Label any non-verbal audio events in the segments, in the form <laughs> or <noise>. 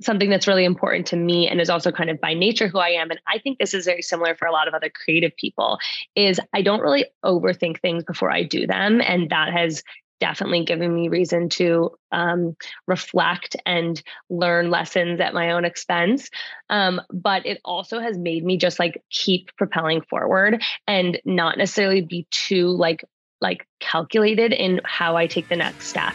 something that's really important to me and is also kind of by nature who I am and I think this is very similar for a lot of other creative people is I don't really overthink things before I do them and that has definitely given me reason to um, reflect and learn lessons at my own expense. Um, but it also has made me just like keep propelling forward and not necessarily be too like like calculated in how I take the next step.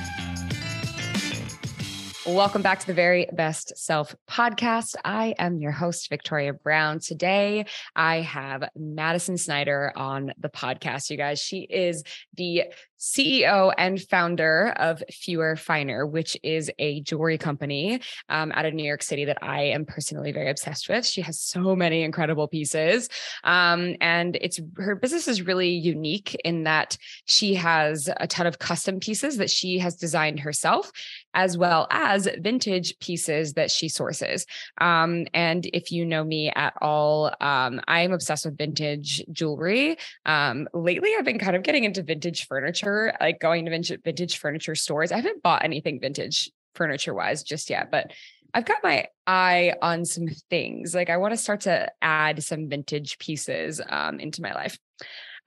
Welcome back to the Very Best Self podcast. I am your host, Victoria Brown. Today, I have Madison Snider on the podcast, you guys. She is the CEO and founder of Fewer Finer, which is a jewelry company um, out of New York City that I am personally very obsessed with. She has so many incredible pieces. Um, and it's her business is really unique in that she has a ton of custom pieces that she has designed herself, as well as vintage pieces that she sources. Um, and if you know me at all, um, I'm obsessed with vintage jewelry. Um, lately, I've been kind of getting into vintage furniture like going to vintage, vintage furniture stores. I haven't bought anything vintage furniture wise just yet, but I've got my eye on some things. Like I want to start to add some vintage pieces um, into my life.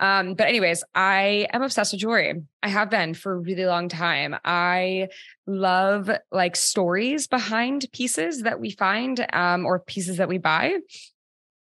Um, but anyways, I am obsessed with jewelry. I have been for a really long time. I love like stories behind pieces that we find um, or pieces that we buy.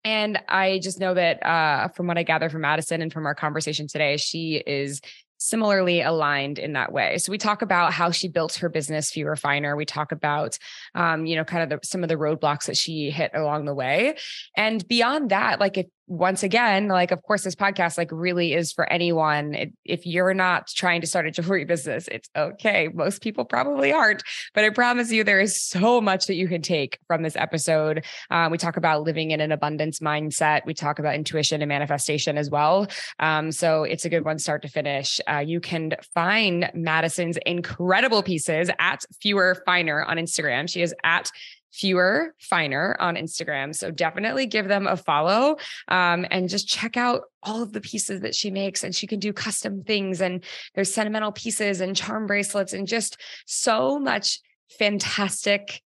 And I just know that uh, from what I gather from Madison and from our conversation today, she is similarly aligned in that way. So we talk about how she built her business, Fewer Finer. We talk about, um, you know, kind of the, some of the roadblocks that she hit along the way. And beyond that, like if once again, like, of course, this podcast like really is for anyone. It, if you're not trying to start a jewelry business, it's okay. Most people probably aren't, but I promise you, there is so much that you can take from this episode. Um, we talk about living in an abundance mindset. We talk about intuition and manifestation as well. Um, so it's a good one, start to finish. Uh, you can find Madison's incredible pieces at Fewer Finer on Instagram. She is at fewer finer on Instagram. So definitely give them a follow um, and just check out all of the pieces that she makes. And she can do custom things and there's sentimental pieces and charm bracelets and just so much fantastic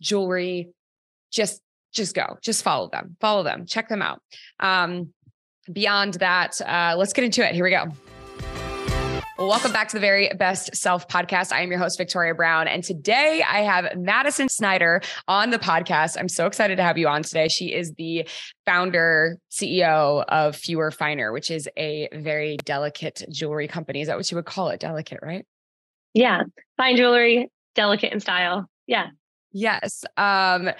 jewelry. Just just go, just follow them, follow them, check them out. Um, beyond that, uh, let's get into it. Here we go. Well, welcome back to the Very Best Self podcast. I am your host, Victoria Brown. And today I have Madison Snider on the podcast. I'm so excited to have you on today. She is the founder, CEO of Fewer Finer, which is a very delicate jewelry company. Is that what you would call it? Delicate, right? Yeah. Fine jewelry, delicate in style. Yeah. Yes. Um,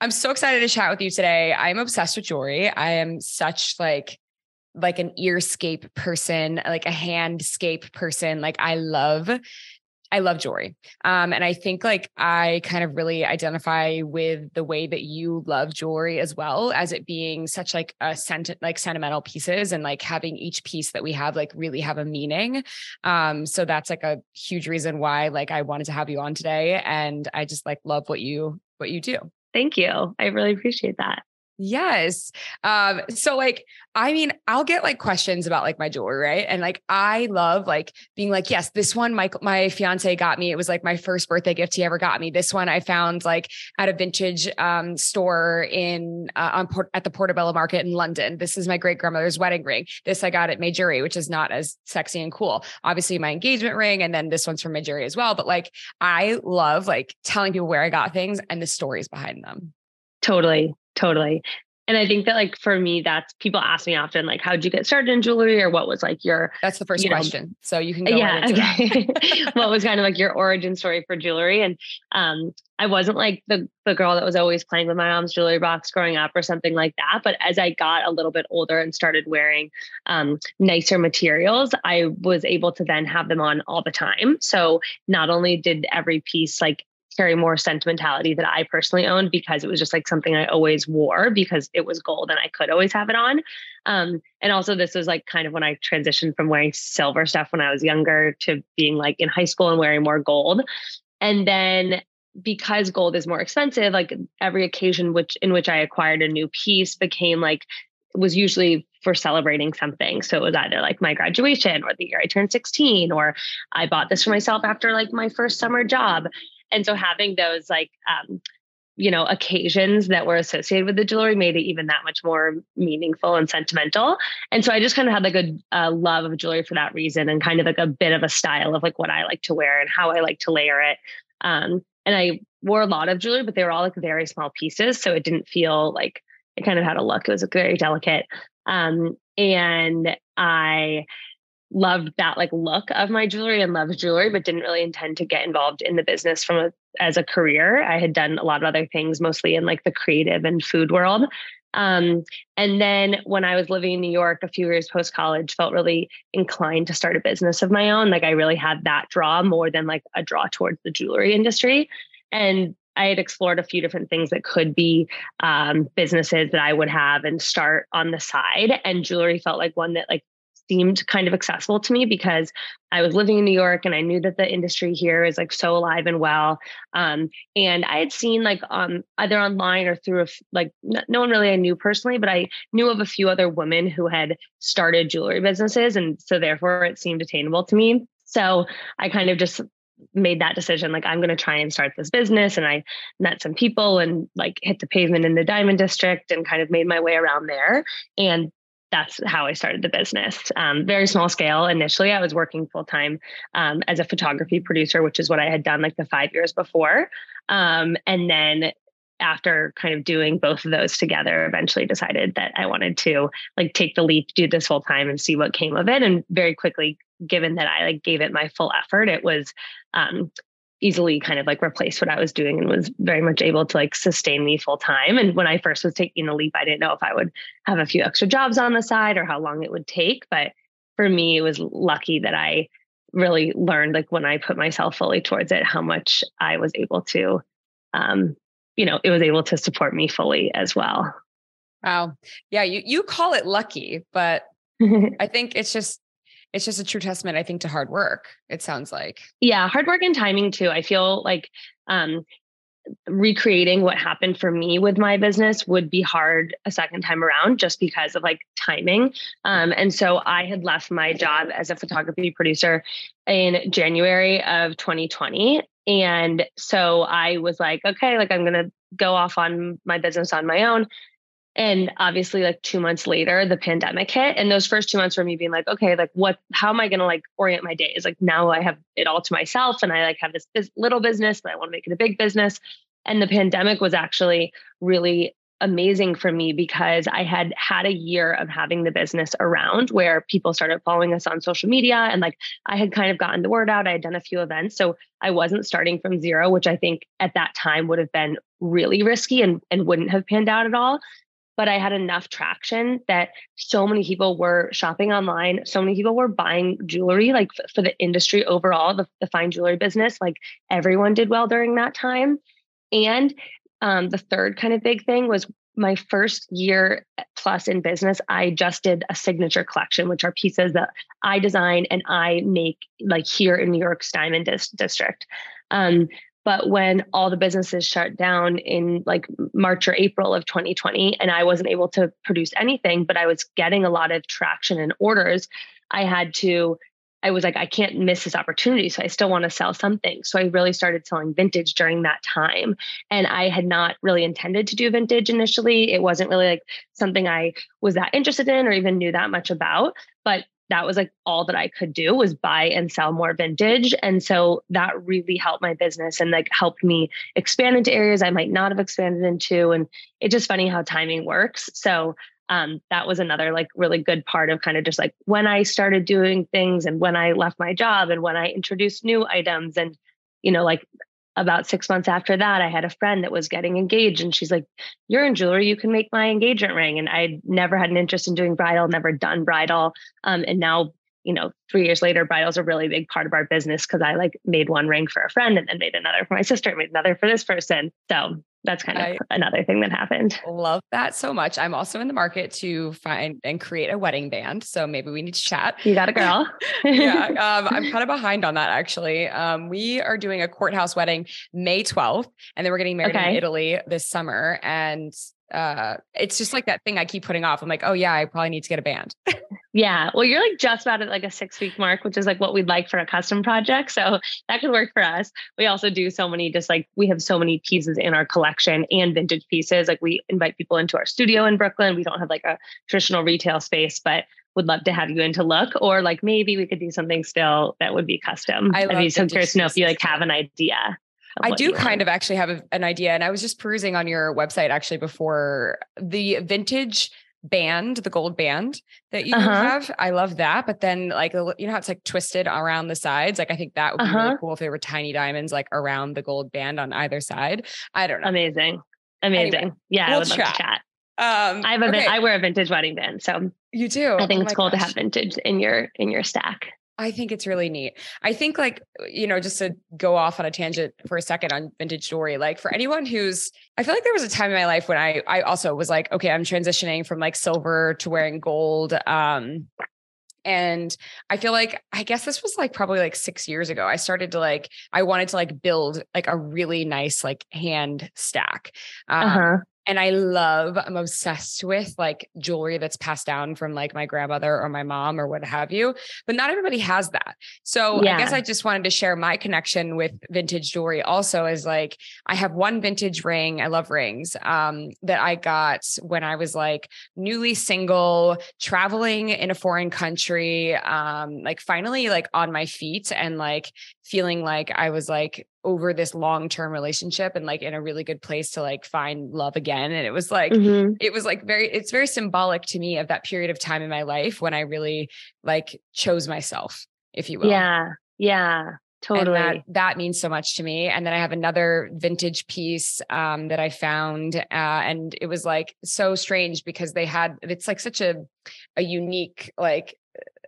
I'm so excited to chat with you today. I'm obsessed with jewelry. I am such like like an earscape person, like a handscape person. Like I love I love jewelry. Um, and I think like I kind of really identify with the way that you love jewelry as well as it being such like a sent like sentimental pieces and like having each piece that we have like really have a meaning. Um, so that's like a huge reason why like I wanted to have you on today. And I just like love what you what you do. Thank you. I really appreciate that. Yes. Um, so like, I mean, I'll get like questions about like my jewelry, right? And like, I love like being like, yes, this one my my fiance got me. It was like my first birthday gift he ever got me. This one I found like at a vintage um, store in uh, on Port- at the Portobello Market in London. This is my great grandmother's wedding ring. This I got at Mejuri, which is not as sexy and cool. Obviously, my engagement ring, and then this one's from Mejuri as well. But like, I love like telling people where I got things and the stories behind them. Totally. Totally. And I think that like for me, that's people ask me often, like, how'd you get started in jewelry or what was like your That's the first question. Know, so you can go yeah, okay. <laughs> what was kind of like your origin story for jewelry? And um, I wasn't like the the girl that was always playing with my mom's jewelry box growing up or something like that. But as I got a little bit older and started wearing um, nicer materials, I was able to then have them on all the time. So not only did every piece like carry more sentimentality that I personally owned because it was just like something I always wore because it was gold and I could always have it on. Um, and also, this was like kind of when I transitioned from wearing silver stuff when I was younger to being like in high school and wearing more gold. And then because gold is more expensive, like every occasion which in which I acquired a new piece became like was usually for celebrating something. So it was either like my graduation or the year I turned 16, or I bought this for myself after like my first summer job. And so having those like um, you know occasions that were associated with the jewelry made it even that much more meaningful and sentimental and so i just kind of had like a love of jewelry for that reason and kind of like a bit of a style of like what i like to wear and how i like to layer it um, and I wore a lot of jewelry, but they were all like very small pieces. So it didn't feel like it kind of had a look. It was very delicate. Um, and I loved that like look of my jewelry and loved jewelry, but didn't really intend to get involved in the business from a, as a career. I had done a lot of other things, mostly in like the creative and food world. Um, and then when I was living in New York a few years post college, felt really inclined to start a business of my own. Like I really had that draw more than like a draw towards the jewelry industry. And I had explored a few different things that could be um, businesses that I would have and start on the side. And jewelry felt like one that like seemed kind of accessible to me because I was living in New York and I knew that the industry here is like so alive and well. Um, and I had seen like um, either online or through a, like no one really I knew personally, but I knew of a few other women who had started jewelry businesses, and so therefore it seemed attainable to me. So I kind of just made that decision like i'm going to try and start this business and i met some people and like hit the pavement in the diamond district and kind of made my way around there and that's how I started the business. Um, very small scale initially. I was working full time um, as a photography producer, which is what I had done like the five years before. Um, and then after kind of doing both of those together, eventually decided that I wanted to like take the leap, do this full time, and see what came of it. And very quickly, given that I like gave it my full effort, it was um, easily kind of like replace what I was doing and was very much able to like sustain me full time. And when I first was taking the leap, I didn't know if I would have a few extra jobs on the side or how long it would take. But for me, it was lucky that I really learned like when I put myself fully towards it, how much I was able to, um, you know, it was able to support me fully as well. Wow. Yeah, you you call it lucky, but <laughs> I think it's just it's just a true testament, I think, to hard work. It sounds like. Yeah, hard work and timing too. I feel like um, recreating what happened for me with my business would be hard a second time around just because of like timing. Um, and so I had left my job as a photography producer in January of 2020. And so I was like, okay, like I'm going to go off on my business on my own. And obviously, like two months later, the pandemic hit. And those first two months were me being like, okay, like what, how am I going to like orient my days? Like now I have it all to myself and I like have this, this little business, but I want to make it a big business. And the pandemic was actually really amazing for me because I had had a year of having the business around where people started following us on social media and like I had kind of gotten the word out. I had done a few events. So I wasn't starting from zero, which I think at that time would have been really risky and, and wouldn't have panned out at all but I had enough traction that so many people were shopping online. So many people were buying jewelry, like f- for the industry overall, the, the, fine jewelry business. Like everyone did well during that time. And um, the third kind of big thing was my first year plus in business, I just did a signature collection, which are pieces that I design and I make like here in New York's Diamond Dis- District. Um, but when all the businesses shut down in like March or April of 2020, and I wasn't able to produce anything, but I was getting a lot of traction and orders, I had to, I was like, I can't miss this opportunity. So I still want to sell something. So I really started selling vintage during that time. And I had not really intended to do vintage initially. It wasn't really like something I was that interested in or even knew that much about. But that was like all that I could do was buy and sell more vintage. And so that really helped my business and like helped me expand into areas I might not have expanded into. And it's just funny how timing works. So um, that was another like really good part of kind of just like when I started doing things and when I left my job and when I introduced new items and you know like about six months after that, I had a friend that was getting engaged, and she's like, "You're in jewelry, you can make my engagement ring." And I never had an interest in doing bridal, never done bridal, um, and now you know, three years later, bridal's a really big part of our business because I like made one ring for a friend and then made another for my sister, made another for this person. So that's kind of I another thing that happened. Love that so much. I'm also in the market to find and create a wedding band. So maybe we need to chat. You got a girl. <laughs> yeah. <laughs> Um, I'm kind of behind on that actually. Um, we are doing a courthouse wedding May 12th, and then we're getting married okay. in Italy this summer. And uh, it's just like that thing I keep putting off. I'm like, oh yeah, I probably need to get a band. <laughs> yeah. Well, you're like just about at like a six week mark, which is like what we'd like for a custom project. So that could work for us. We also do so many, just like we have so many pieces in our collection and vintage pieces. Like we invite people into our studio in Brooklyn. We don't have like a traditional retail space, but would love to have you in to look. Or like maybe we could do something still that would be custom. I would be so curious to know if you like have an idea. I do kind of actually have a, an idea. And I was just perusing on your website actually before the vintage band, the gold band that you uh-huh. have. I love that. But then like you know how it's like twisted around the sides. Like I think that would be uh-huh. really cool if there were tiny diamonds like around the gold band on either side. I don't know. Amazing. Amazing. Anyway, yeah, we'll I would chat. love to chat. Um, I have a okay. I wear a vintage wedding band, so you do. I think oh it's cool gosh. to have vintage in your in your stack. I think it's really neat. I think like, you know, just to go off on a tangent for a second on vintage jewelry, like for anyone who's I feel like there was a time in my life when I I also was like, okay, I'm transitioning from like silver to wearing gold. Um and I feel like I guess this was like probably like 6 years ago. I started to like I wanted to like build like a really nice like hand stack. Um, uh-huh and I love, I'm obsessed with like jewelry that's passed down from like my grandmother or my mom or what have you. But not everybody has that. So yeah. I guess I just wanted to share my connection with vintage jewelry also is like I have one vintage ring. I love rings um, that I got when I was like newly single, traveling in a foreign country, um, like finally like on my feet and like feeling like I was like over this long-term relationship and like in a really good place to like find love again and it was like mm-hmm. it was like very it's very symbolic to me of that period of time in my life when I really like chose myself if you will. Yeah. Yeah. Totally. And that, that means so much to me. And then I have another vintage piece um, that I found. Uh, and it was like so strange because they had, it's like such a, a unique, like,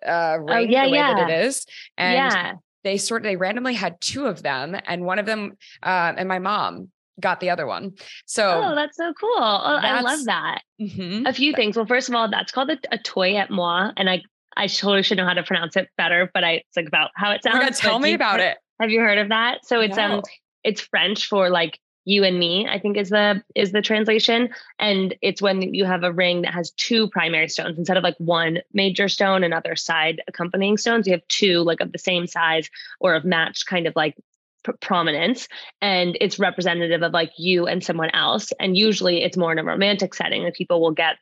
uh, oh, ring, oh, yeah, the way yeah. that it is. And yeah they sort of they randomly had two of them and one of them uh, and my mom got the other one. So oh that's so cool. Oh, i love that. Mm-hmm. a few things. Well first of all that's called a, a toi et moi and i i totally should know how to pronounce it better but i it's like about how it sounds oh tell me about it. Have you heard of that? So it's no. um it's french for like you and me i think is the is the translation. And it's when you have a ring that has two primary stones. Instead of like one major stone and other side accompanying stones you have two like of the same size or of matched kind of like prominence. And it's representative of like you and someone else. And usually it's more in a romantic setting and people will get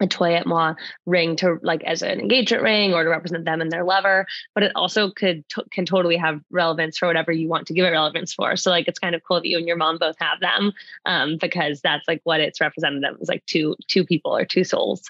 a toi et moi ring to like as an engagement ring or to represent them and their lover but it also could t- can totally have relevance for whatever you want to give it relevance for so like it's kind of cool that you and your mom both have them um, because that's like what it's representative is like two two people or two souls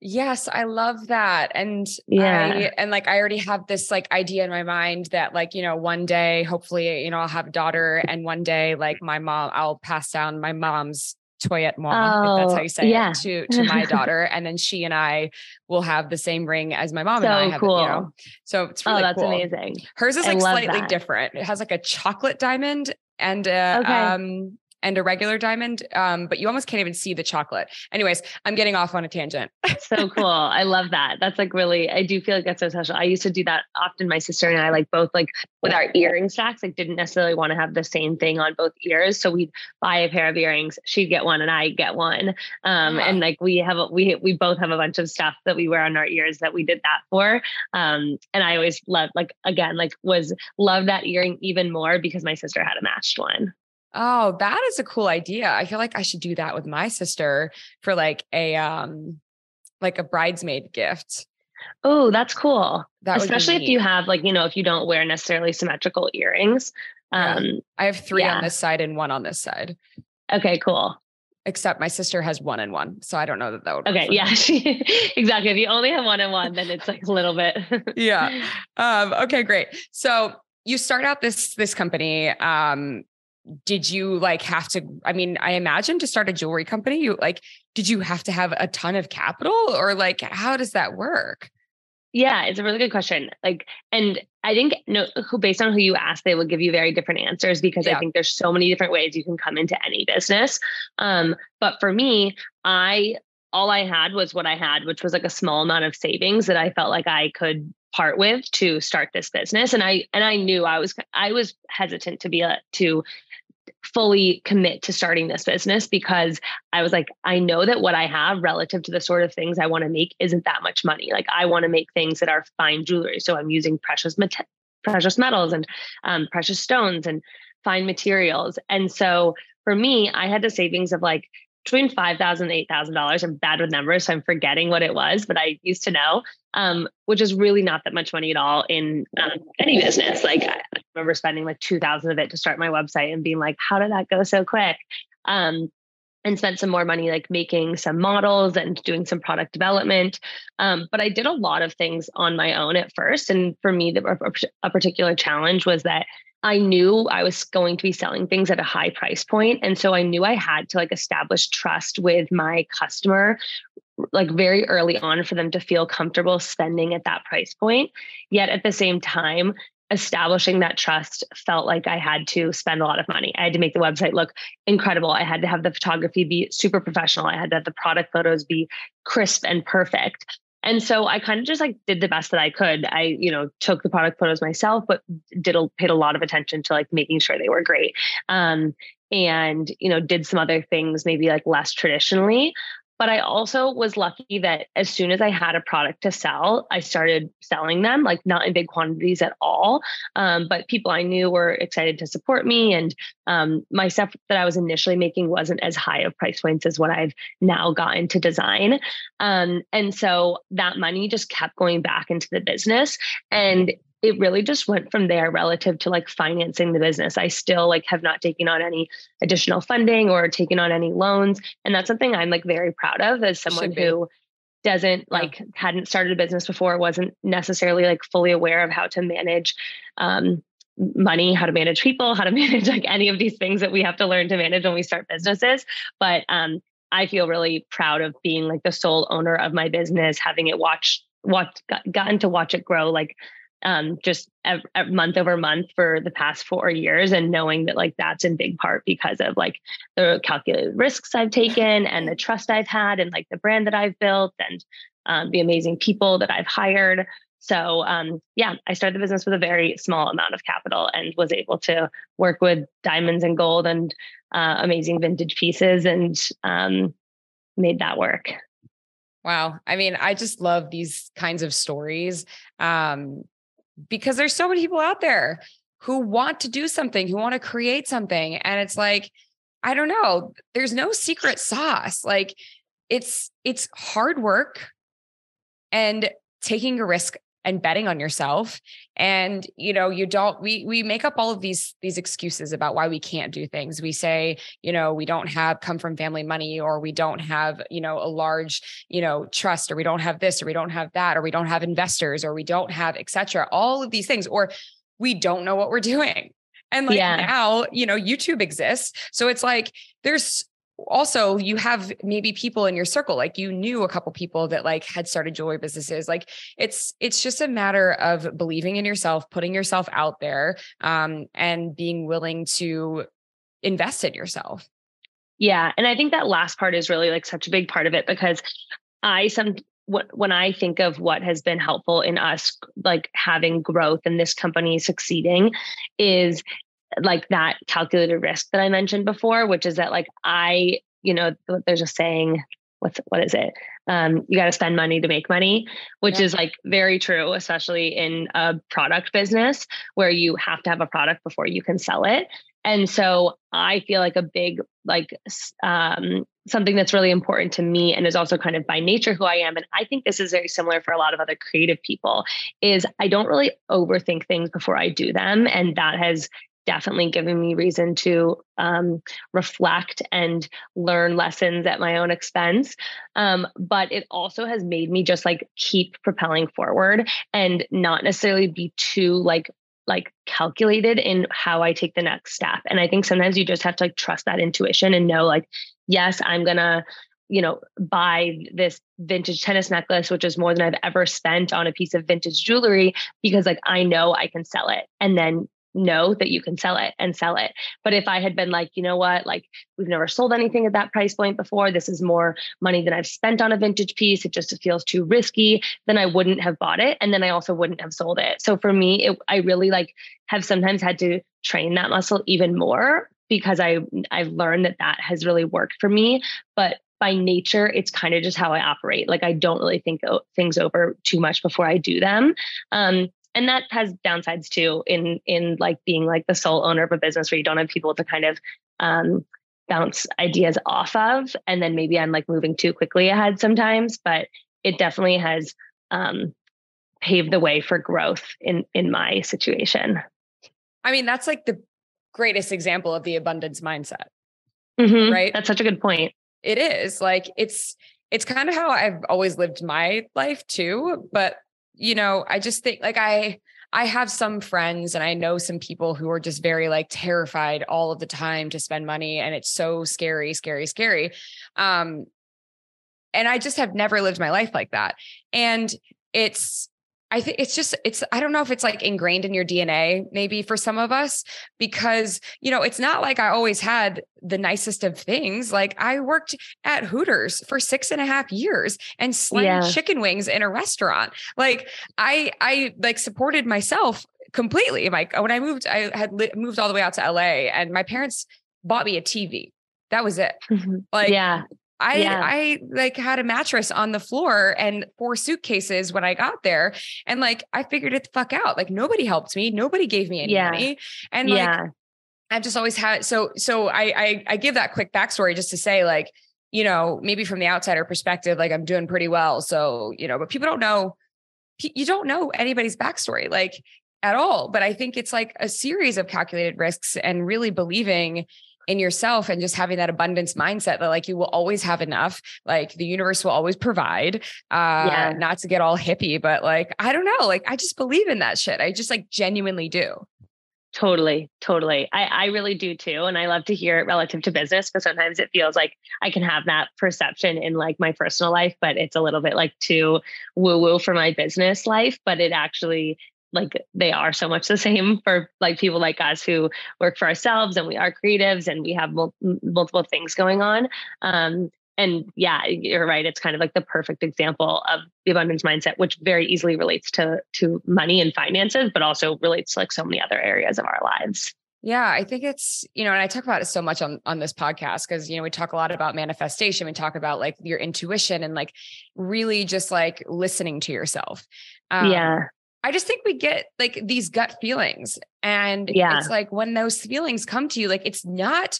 Yes, I love that. And yeah. I, and like I already have this like idea in my mind that like, you know, one day hopefully, you know, I'll have a daughter and one day like my mom I'll pass down my mom's toi et moi, oh, if that's how oh, you say yeah. it, to to my <laughs> daughter, and then she and I will have the same ring as my mom so and I have. Cool. It, you know, so it's really oh, that's cool. amazing. Hers is like slightly that. different. It has like a chocolate diamond and a, okay. um and a regular diamond. Um, but you almost can't even see the chocolate. Anyways, I'm getting off on a tangent. <laughs> so cool. I love that. That's like really, I do feel like that's so special. I used to do that often. My sister and I like both like with our earring stacks, like didn't necessarily want to have the same thing on both ears. So we'd buy a pair of earrings. She'd get one and I get one. Um, yeah. and like we have, a, we, we both have a bunch of stuff that we wear on our ears that we did that for. Um, and I always loved like, again, like was love that earring even more because my sister had a matched one. Oh, that is a cool idea. I feel like I should do that with my sister for like a um like a bridesmaid gift. Oh, that's cool. That Especially if you have like, you know, if you don't wear necessarily symmetrical earrings. Um yeah. I have 3 yeah. on this side and one on this side. Okay, cool. Except my sister has one and one. So I don't know that that would Okay, yeah. <laughs> exactly. If you only have one and one, then it's like a little bit. yeah. <laughs> Um okay, great. So you start out this this company um did you like have to i mean i imagine to start a jewelry company you like did you have to have a ton of capital or like how does that work Yeah, it's a really good question. Like, and I think no, who based on who you ask, they will give you very different answers because yeah. I think there's so many different ways you can come into any business. Um, but for me, I all I had was what I had, which was like a small amount of savings that I felt like I could part with to start this business. And I and I knew I was I was hesitant to be a, to fully commit to starting this business because I was like, I know that what I have relative to the sort of things I want to make isn't that much money. Like I want to make things that are fine jewelry. So I'm using precious met- precious metals and um, precious stones and fine materials. And so for me, I had a savings of like between five thousand eight thousand dollars. I'm bad with numbers, so I'm forgetting what it was, but I used to know, um, which is really not that much money at all in um, any business. Like I remember spending like two thousand of it to start my website and being like, "How did that go so quick?" Um, and spent some more money like making some models and doing some product development. Um, but I did a lot of things on my own at first. And for me, the, a particular challenge was that I knew I was going to be selling things at a high price point, And so I knew I had to like establish trust with my customer like very early on for them to feel comfortable spending at that price point. Yet at the same time, establishing that trust felt like I had to spend a lot of money. I had to make the website look incredible. I had to have the photography be super professional. I had to have the product photos be crisp and perfect. And so I kind of just like did the best that I could. I, you know, took the product photos myself, but did a, paid a lot of attention to like making sure they were great. Um, and you know did some other things maybe like less traditionally but I also was lucky that as soon as I had a product to sell, I started selling them, like not in big quantities at all. Um, but people I knew were excited to support me. And um, my stuff that I was initially making wasn't as high of price points as what I've now gotten to design. Um, and so that money just kept going back into the business. And it really just went from there relative to like financing the business. I still like have not taken on any additional funding or taken on any loans. And that's something I'm like very proud of as someone who doesn't like hadn't started a business before, wasn't necessarily like fully aware of how to manage um, money, how to manage people, how to <laughs> manage like any of these things that we have to learn to manage when we start businesses. But um, I feel really proud of being like the sole owner of my business, having it watch watch gotten to watch it grow like um, just month over month for the past four years and knowing that like that's in big part because of like the calculated risks I've taken and the trust I've had and like the brand that I've built and um, the amazing people that I've hired. So um, yeah, I started the business with a very small amount of capital and was able to work with diamonds and gold and uh, amazing vintage pieces and um, made that work. Wow. I mean, I just love these kinds of stories. Um, because there's so many people out there who want to do something, who want to create something. And it's like, I don't know, there's no secret sauce. Like it's it's hard work and taking a risk and betting on yourself and you know you don't we we make up all of these these excuses about why we can't do things we say you know we don't have come from family money or we don't have you know a large you know trust or we don't have this or we don't have that or we don't have investors or we don't have etc all of these things or we don't know what we're doing and like yeah. now you know youtube exists so it's like there's also you have maybe people in your circle like you knew a couple people that like had started jewelry businesses like it's it's just a matter of believing in yourself putting yourself out there um, and being willing to invest in yourself. Yeah and i think that last part is really like such a big part of it because i some when I think of what has been helpful in us, like having growth and this company succeeding, is like that calculated risk that I mentioned before, which is that like I, you know, there's a saying, what's what is it? Um, you got to spend money to make money, which yeah. is like very true, especially in a product business where you have to have a product before you can sell it. And so I feel like a big like um, something that's really important to me and is also kind of by nature who I am. And I think this is very similar for a lot of other creative people. Is I don't really overthink things before I do them, and that has definitely given me reason to um, reflect and learn lessons at my own expense. Um, but it also has made me just like keep propelling forward and not necessarily be too like like calculated in how I take the next step. And I think sometimes you just have to like trust that intuition and know like, yes, I'm gonna you know, buy this vintage tennis necklace, which is more than I've ever spent on a piece of vintage jewelry because like I know I can sell it. And then know that you can sell it and sell it. But if I had been like, you know what, like we've never sold anything at that price point before, this is more money than I've spent on a vintage piece, it just feels too risky, then I wouldn't have bought it. And then I also wouldn't have sold it. So for me, it, I really like have sometimes had to train that muscle even more because I I've learned that that has really worked for me. But by nature, it's kind of just how I operate. Like I don't really think things over too much before I do them. Um, and that has downsides too in in like being like the sole owner of a business where you don't have people to kind of um, bounce ideas off of. And then maybe I'm like moving too quickly ahead sometimes, but it definitely has um, paved the way for growth in in my situation. I mean, that's like the greatest example of the abundance mindset. Mm-hmm. Right. That's such a good point it is like it's it's kind of how I've always lived my life too. But you know, I just think like I I have some friends and I know some people who are just very like terrified all of the time to spend money and it's so scary, scary, scary. Um and I just have never lived my life like that. And it's I think it's just it's I don't know if it's like ingrained in your DNA maybe for some of us because you know it's not like I always had the nicest of things. Like I worked at Hooters for six and a half years and slanged yeah. chicken wings in a restaurant. Like I I like supported myself completely. Like when I moved I had li- moved all the way out to LA and my parents bought me a TV that was it. Mm-hmm. like yeah I yeah. I like had a mattress on the floor and four suitcases when I got there. And like I figured it the fuck out. Like nobody helped me. Nobody gave me any yeah. money. And like yeah. I've just always had so so I, I I give that quick backstory just to say, like, you know, maybe from the outsider perspective, like I'm doing pretty well. So, you know, but people don't know you don't know anybody's backstory. Like at all. But I think it's like a series of calculated risks and really believing in yourself and just having that abundance mindset that like you will always have enough like the universe will always provide uh yeah. not to get all hippie but like i don't know like i just believe in that shit i just like genuinely do Totally, totally. I, I really do too. And I love to hear it relative to business because sometimes it feels like I can have that perception in like my personal life, but it's a little bit like too woo woo for my business life. But it actually like they are so much the same <laughs> for like people like us who work for ourselves and we are creatives and we have mul- multiple things going on um, and yeah you're right it's kind of like the perfect example of the abundance mindset which very easily relates to to money and finances but also relates to like so many other areas of our lives yeah, I think it's, you know, and I talk about it so much on on this podcast because you know, we talk a lot about manifestation, we talk about like your intuition and like really just like listening to yourself. Um, yeah. I just think we get like these gut feelings. And yeah. it's like when those feelings come to you, like it's not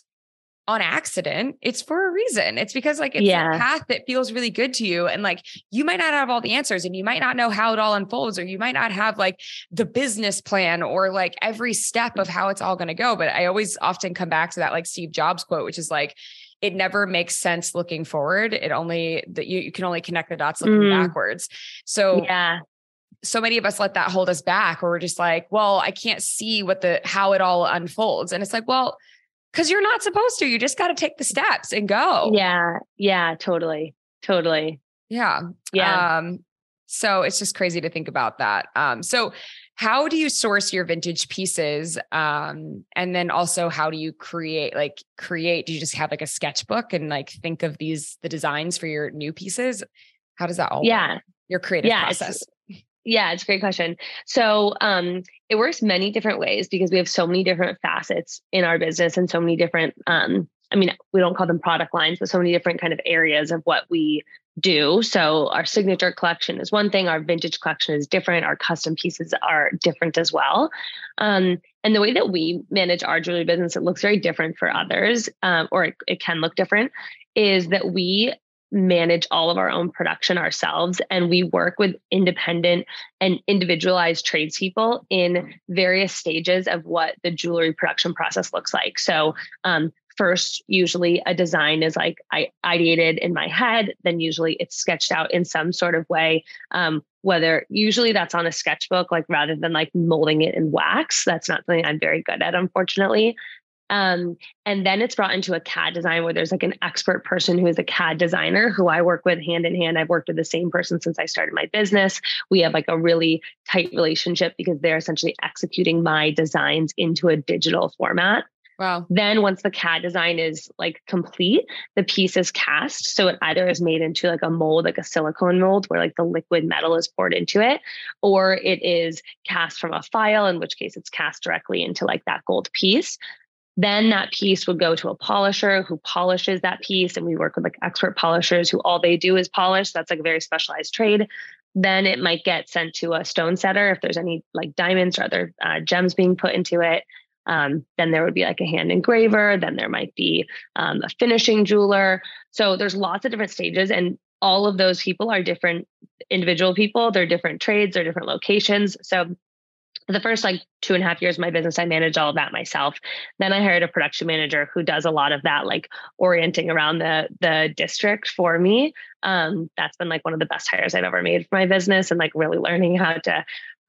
on accident. It's for a reason. It's because like it's yeah. a path that feels really good to you. And like you might not have all the answers and you might not know how it all unfolds, or you might not have like the business plan or like every step of how it's all going to go. But I always often come back to that like Steve Jobs quote, which is like, it never makes sense looking forward. It only that you, you can only connect the dots looking mm. backwards. So yeah so many of us let that hold us back or we're just like well i can't see what the how it all unfolds. And it's like well because you're not supposed to you just got to take the steps and go. Yeah yeah totally totally. Yeah yeah. um so it's just crazy to think about that. Um so how do you source your vintage pieces um and then also how do you create like create do you just have like a sketchbook and like think of these the designs for your new pieces? How does that all yeah. work? your creative yeah, process yeah, it's a great question. So um, it works many different ways because we have so many different facets in our business and so many different. Um, I mean, we don't call them product lines, but so many different kind of areas of what we do. So our signature collection is one thing. Our vintage collection is different. Our custom pieces are different as well. Um, and the way that we manage our jewelry business, it looks very different for others, um, or it, it can look different. Is that we manage all of our own production ourselves and we work with independent and individualized tradespeople in various stages of what the jewelry production process looks like. So um, first usually a design is like i ideated in my head then usually it's sketched out in some sort of way um, whether usually that's on a sketchbook like rather than like molding it in wax. That's not something i'm very good at unfortunately Um, and then it's brought into a CAD design where there's like an expert person who is a CAD designer who I work with hand in hand. I've worked with the same person since I started my business. We have like a really tight relationship because they're essentially executing my designs into a digital format. Wow. Then once the CAD design is like complete, the piece is cast. So it either is made into like a mold, like a silicone mold where like the liquid metal is poured into it, or it is cast from a file, in which case it's cast directly into like that gold piece. Then that piece would go to a polisher who polishes that piece. And we work with like expert polishers who all they do is polish. That's like a very specialized trade. Then it might get sent to a stone setter if there's any like diamonds or other uh, gems being put into it. Um, then there would be like a hand engraver. Then there might be um, a finishing jeweler. So there's lots of different stages, and all of those people are different individual people. They're different trades. They're different locations. So the first like two and a half years of my business, I managed all of that myself. Then I hired a production manager who does a lot of that, like orienting around the the district for me. Um, that's been like one of the best hires I've ever made for my business, and like really learning how to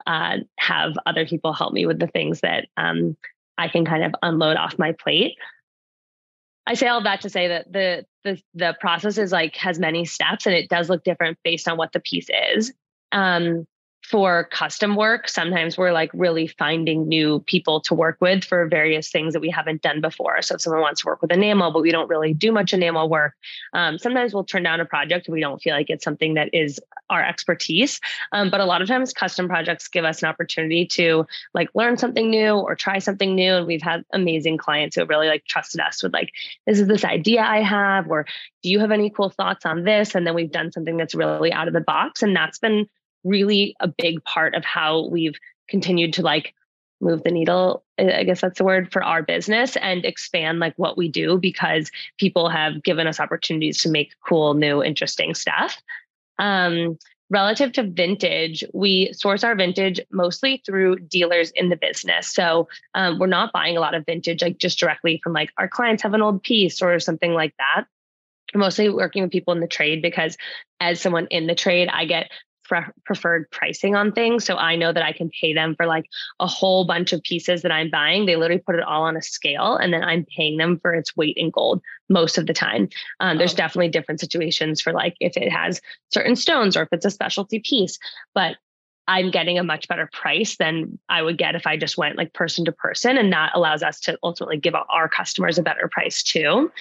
uh, have other people help me with the things that um, I can kind of unload off my plate. I say all that to say that the the the process is like has many steps and it does look different based on what the piece is. Um, for custom work, sometimes we're like really finding new people to work with for various things that we haven't done before. So if someone wants to work with enamel, but we don't really do much enamel work, um, sometimes we'll turn down a project if we don't feel like it's something that is our expertise. Um, but a lot of times, custom projects give us an opportunity to like learn something new or try something new. And we've had amazing clients who really like trusted us with like, this is this idea I have, or do you have any cool thoughts on this? And then we've done something that's really out of the box, and that's been really a big part of how we've continued to like move the needle i guess that's the word for our business and expand like what we do because people have given us opportunities to make cool new interesting stuff. Um, relative to vintage we source our vintage mostly through dealers in the business. So um, we're not buying a lot of vintage like just directly from like our clients have an old piece or something like that. Mostly working with people in the trade because as someone in the trade i get pre- preferred pricing on things. So I know that I can pay them for like a whole bunch of pieces that I'm buying. They literally put it all on a scale and then I'm paying them for its weight in gold most of the time. Um, there's oh. definitely different situations for like if it has certain stones or if it's a specialty piece, but I'm getting a much better price than I would get if I just went like person to person. And that allows us to ultimately give our customers a better price too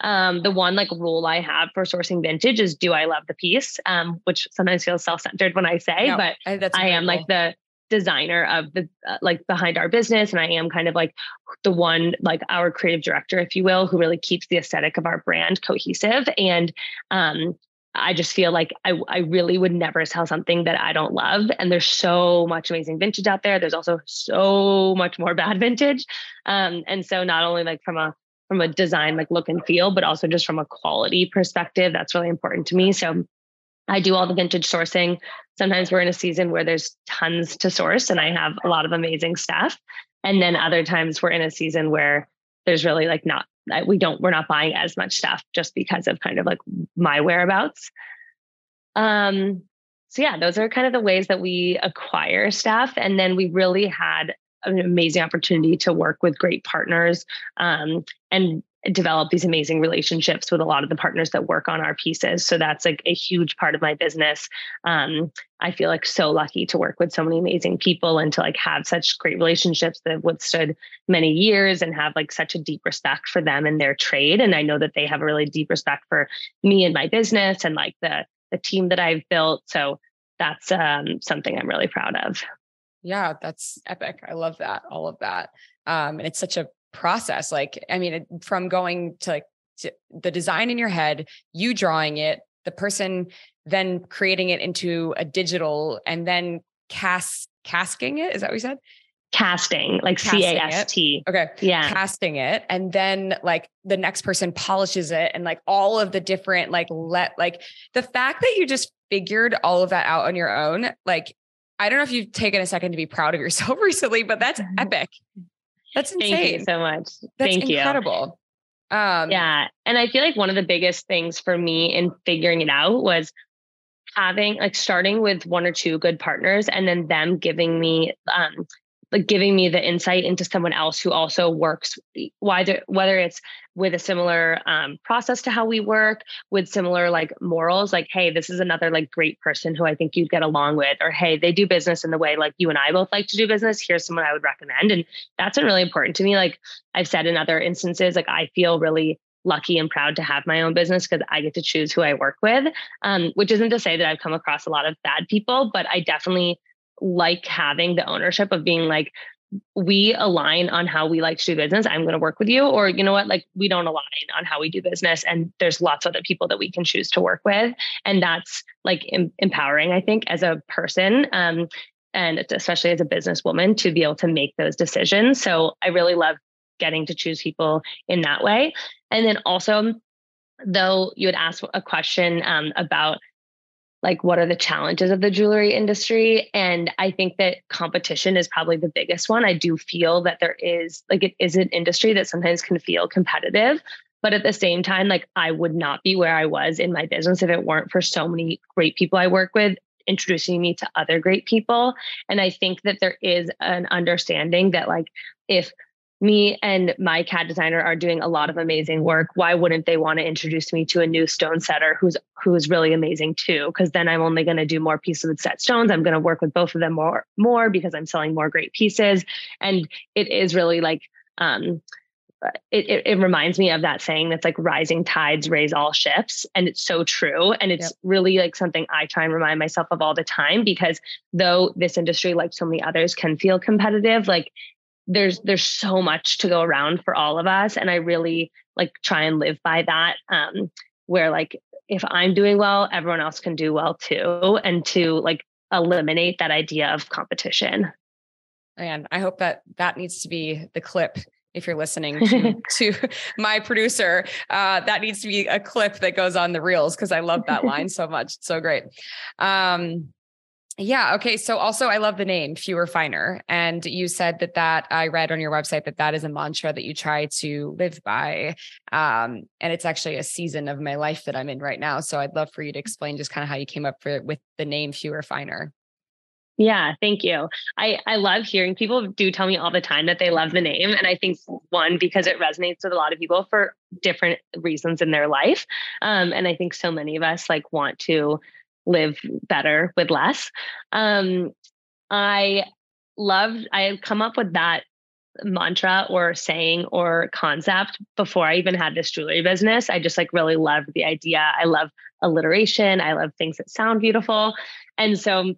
um, the one like rule I have for sourcing vintage is do I love the piece? Um, which sometimes feels self-centered when I say, no, but I, I am like the designer of the uh, like behind our business and I am kind of like the one like our creative director if you will who really keeps the aesthetic of our brand cohesive and um I just feel like I, I really would never sell something that I don't love. And there's so much amazing vintage out there. There's also so much more bad <laughs> vintage. Um, and so not only like from a from a design like look and feel, but also just from a quality perspective. That's really important to me. So I do all the vintage sourcing. Sometimes we're in a season where there's tons to source and I have a lot of amazing stuff. And then other times we're in a season where there's really like not we don't we're not buying as much stuff just because of kind of like my whereabouts. Um so yeah, those are kind of the ways that we acquire stuff. And then we really had an amazing opportunity to work with great partners um, and develop these amazing relationships with a lot of the partners that work on our pieces. So that's like a huge part of my business. Um, I feel like so lucky to work with so many amazing people and to like have such great relationships that have withstood many years and have like such a deep respect for them and their trade. And I know that they have a really deep respect for me and my business and like the the team that I've built. So that's um, something I'm really proud of. Yeah, that's epic. I love that. All of that. Um, and it's such a process. Like, I mean, from going to like to the design in your head, you drawing it, the person then creating it into a digital and then cast casting it. Is that what you said? Casting, like C A S T. Okay. Yeah. Casting it. And then like the next person polishes it and like all of the different, like, let, like the fact that you just figured all of that out on your own, like I don't know if you've taken a second to be proud of yourself <laughs> recently, but that's mm-hmm. epic. That's insane. Thank you so much. That's Thank incredible. you. Um, yeah. And I feel like one of the biggest things for me in figuring it out was having like starting with one or two good partners and then them giving me um, like giving me the insight into someone else who also works whether whether it's with a similar um, process to how we work with similar like morals like hey this is another like great person who i think you'd get along with or hey they do business in the way like you and i both like to do business here's someone i would recommend and that's been really important to me like i've said in other instances like i feel really lucky and proud to have my own business because I get to choose who I work with. Um, which isn't to say that I've come across a lot of bad people, but I definitely like having the ownership of being like, we align on how we like to do business. I'm going to work with you. Or, you know what, like we don't align on how we do business. And there's lots of other people that we can choose to work with. And that's like em- empowering, I think, as a person. Um, and especially as a businesswoman to be able to make those decisions. So I really love getting to choose people in that way. And then also, though you had asked a question um, about like what are the challenges of the jewelry industry? And i think that competition is probably the biggest one. I do feel that there is like it is an industry that sometimes can feel competitive but at the same time like i would not be where i was in my business if it weren't for so many great people i work with introducing me to other great people. And i think that there is an understanding that like if me and my CAD designer are doing a lot of amazing work. Why wouldn't they want to introduce me to a new stone setter who's who's really amazing too? Because then I'm only going to do more pieces with set stones. I'm going to work with both of them more more because I'm selling more great pieces. And it is really like um, it, it, it, reminds me of that saying that's like rising tides raise all ships and it's so true and it's yep. really like something i try and remind myself of all the time because though this industry like so many others can feel competitive like there's there's so much to go around for all of us and i really like try and live by that um where like if i'm doing well everyone else can do well too and to like eliminate that idea of competition. And i hope that that needs to be the clip if you're listening to, <laughs> to my producer uh, that needs to be a clip that goes on the reels because i love that line so much. It's so great. Um, yeah. Okay. So also, I love the name Fewer Finer. And you said that that I read on your website that that is a mantra that you try to live by. Um, and it's actually a season of my life that I'm in right now. So I'd love for you to explain just kind of how you came up for, with the name Fewer Finer. Yeah, thank you. I, I love hearing people do tell me all the time that they love the name. And I think one, because it resonates with a lot of people for different reasons in their life. Um, and I think so many of us like want to live better with less. Um, I loved, I had come up with that mantra or saying or concept before I even had this jewelry business. I just like really loved the idea. I love alliteration. I love things that sound beautiful. And so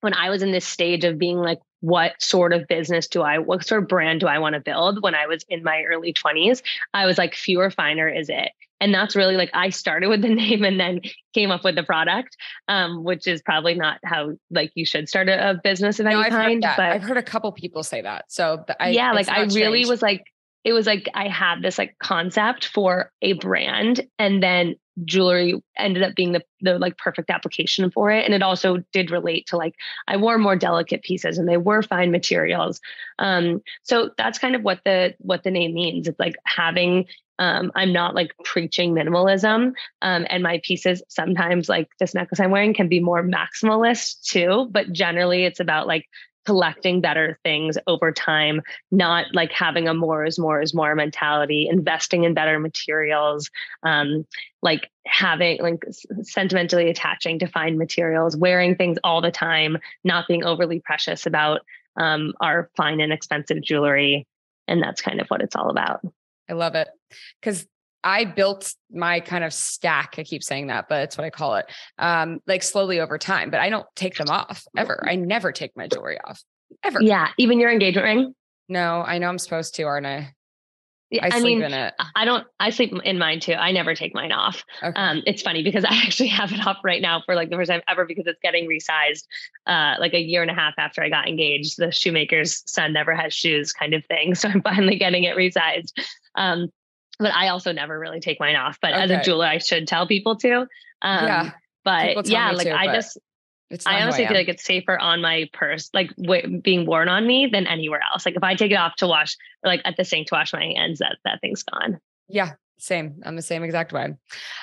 when I was in this stage of being like, what sort of business do I, what sort of brand do I want to build when I was in my early 20s? I was like, fewer finer is it and that's really like i started with the <laughs> name and then came up with the product um, which is probably not how like you should start a, a business of no, any I've kind but i've heard a couple people say that. So I, yeah like i really was like it was like I had this like concept for a brand and then jewelry ended up being the the like perfect application for it and it also did relate to like I wore more delicate pieces and they were fine materials um so that's kind of what the what the name means it's like having um, I'm not like preaching minimalism. Um, and my pieces sometimes, like this necklace I'm wearing, can be more maximalist too. But generally, it's about like collecting better things over time, not like having a more is more is more mentality, investing in better materials, um, like having like sentimentally attaching to fine materials, wearing things all the time, not being overly precious about um, our fine and expensive jewelry. And that's kind of what it's all about. I love it. Cause I built my kind of stack. I keep saying that, but it's what I call it. Um, like slowly over time, but I don't take them off ever. I never take my jewelry off ever. Yeah. Even your engagement ring? No, I know I'm supposed to, aren't I? Yeah, I, I mean, I don't. I sleep in mine too. I never take mine off. Okay. Um, it's funny because <laughs> I actually have it off right now for like the first time ever because it's getting resized. Uh, like a year and a half after I got engaged, the shoemaker's son never has shoes, kind of thing. <laughs> So I'm finally getting it resized. Um, but I also never really take mine off. But okay. as a jeweler, I should tell people to. Um, yeah. But yeah, like I just, I honestly I feel like it's safer on my purse, like w- being worn on me than anywhere else. Like if I take it off to wash, like at the sink to wash my hands, that that thing's gone. Yeah, same. I'm the same exact way.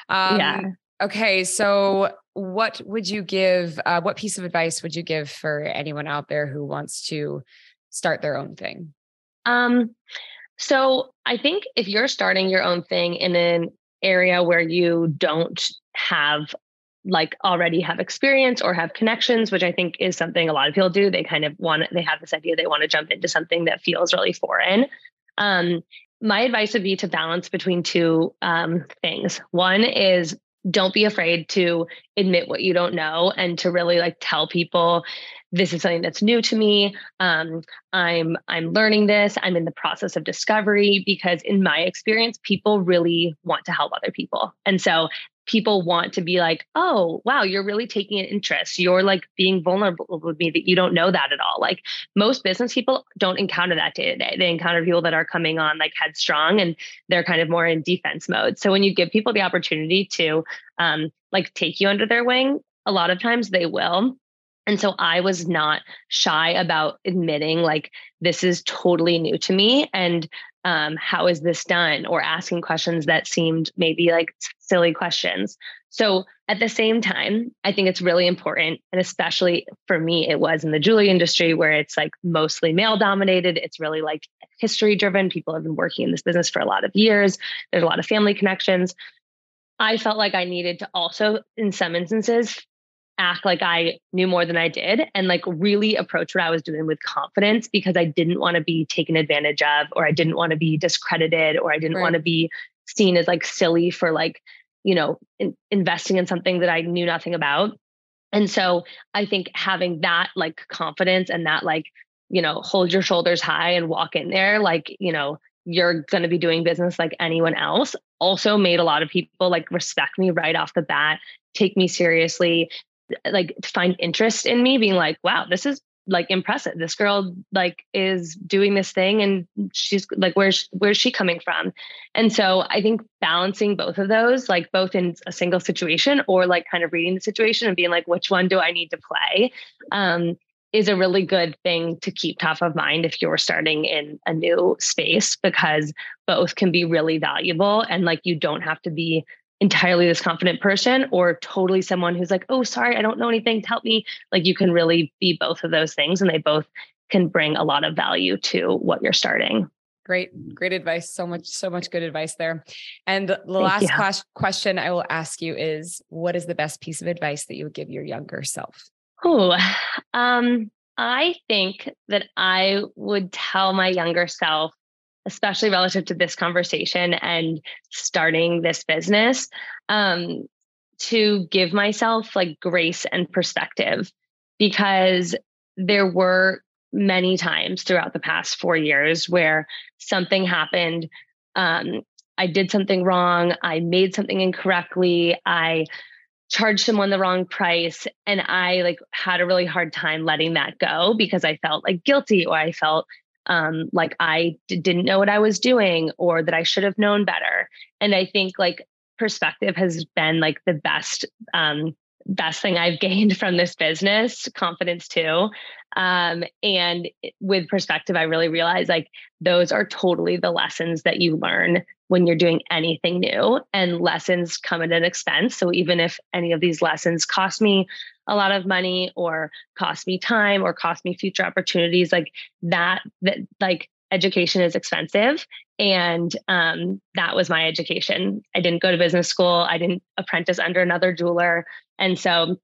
Um, yeah. Okay, so what would you give? Uh, what piece of advice would you give for anyone out there who wants to start their own thing? Um, so I think if you're starting your own thing in an area where you don't have like already have experience or have connections, which I think is something a lot of people do. They kind of want they have this idea they want to jump into something that feels really foreign. Um, my advice would be to balance between two um, things. One is don't be afraid to admit what you don't know and to really like tell people this is something that's new to me. Um, i'm i'm learning this. I'm in the process of discovery because in my experience people really want to help other people. And so people want to be like, oh, wow, you're really taking an interest. You're like being vulnerable with me that you don't know that at all. Like most business people don't encounter that day to day. They encounter people that are coming on like headstrong and they're kind of more in defense mode. So when you give people the opportunity to um, like take you under their wing, a lot of times they will. And so I was not shy about admitting, like, this is totally new to me. And um, how is this done? Or asking questions that seemed maybe like silly questions. So at the same time, I think it's really important. And especially for me, it was in the jewelry industry where it's like mostly male dominated. It's really like history driven. People have been working in this business for a lot of years, there's a lot of family connections. I felt like I needed to also, in some instances, act like I knew more than I did and like really approach what I was doing with confidence because I didn't want to be taken advantage of or I didn't want to be discredited or I didn't right. want to be seen as like silly for like, you know, in, investing in something that I knew nothing about. And so I think having that like confidence and that like, you know, hold your shoulders high and walk in there like, you know, you're going to be doing business like anyone else also made a lot of people like respect me right off the bat take me seriously like to find interest in me being like wow this is like impressive. This girl like is doing this thing and she's like where's where's she coming from? And so i think balancing both of those like both in a single situation or like kind of reading the situation and being like which one do i need to play? um, is a really good thing to keep top of mind if you're starting in a new space because both can be really valuable and like you don't have to be entirely this confident person or totally someone who's like, oh, sorry, I don't know anything, help me. Like you can really be both of those things and they both can bring a lot of value to what you're starting. Great, great advice. So much, so much good advice there. And the last class question I will ask you is what is the best piece of advice that you would give your younger self? Oh, <sighs> um, I think that I would tell my younger self especially relative to this conversation and starting this business, um, to give myself like grace and perspective because there were many times throughout the past four years where something happened. Um, I did something wrong. I made something incorrectly. I charged someone the wrong price and i like had a really hard time letting that go because i felt like guilty or i felt um, like I d- didn't know what I was doing or that I should have known better. And I think like perspective has been like the best um, best thing I've <laughs> gained from this business, confidence too. Um, and with perspective, I really realized like those are totally the lessons that you learn when you're doing anything new, and lessons come at an expense. So even if any of these lessons cost me a lot of money or cost me time or cost me future opportunities like that that like education is expensive. And um, that was my education. I didn't go to business school. I didn't apprentice under another jeweler. And so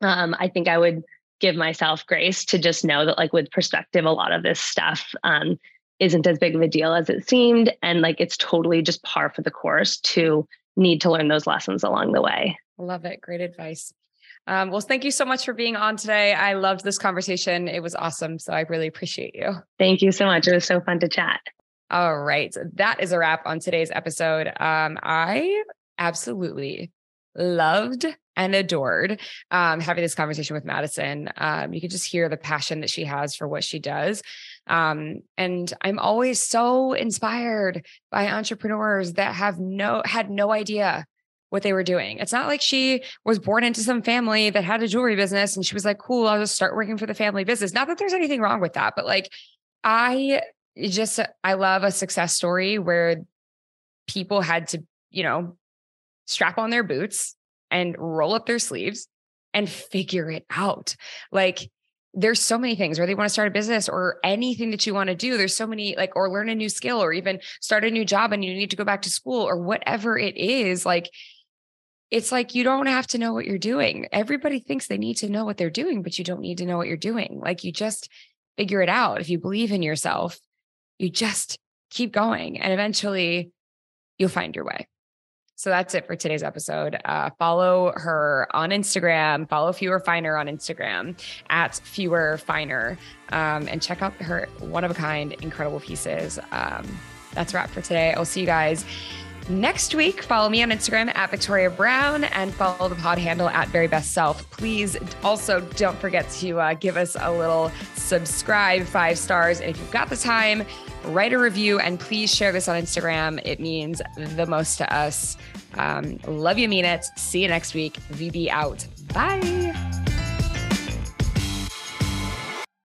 um, i think i would give myself grace to just know that like with perspective a lot of this stuff um, isn't as big of a deal as it seemed. And like it's totally just par for the course to need to learn those lessons along the way. Love it. Great advice um, well, thank you so much for being on today. I loved this conversation. It was awesome. So I really appreciate you. Thank you so much. It was so fun to chat. All right. That is a wrap on today's episode. Um, I absolutely loved and adored um, having this conversation with Madison. Um, you could just hear the passion that she has for what she does. Um, and I'm always so inspired by entrepreneurs that have no had no idea what they were doing. It's not like she was born into some family that had a jewelry business and she was like, cool, I'll just start working for the family business. Not that there's anything wrong with that, but like I just, uh, I love a success story where people had to, you know, strap on their boots and roll up their sleeves and figure it out. Like there's so many things, where they want to start a business or anything that you want to do. There's so many, like, or learn a new skill or even start a new job and you need to go back to school or whatever it is. Like, it's like you don't have to know what you're doing. Everybody thinks they need to know what they're doing, but you don't need to know what you're doing. Like, you just figure it out. If you believe in yourself, you just keep going and eventually you'll find your way. So that's it for today's episode. Uh, follow her on Instagram. Follow Fewer Finer on Instagram at Fewer Finer, um, and check out her one of a kind, incredible pieces. Um, that's wrap for today. I'll see you guys next week. Follow me on Instagram at Victoria Brown and follow the pod handle at Very Best Self. Please also don't forget to uh, give us a little subscribe, five stars. And if you've got the time, write a review and please share this on Instagram. It means the most to us. Um, love you, mean it. See you next week. VB out. Bye.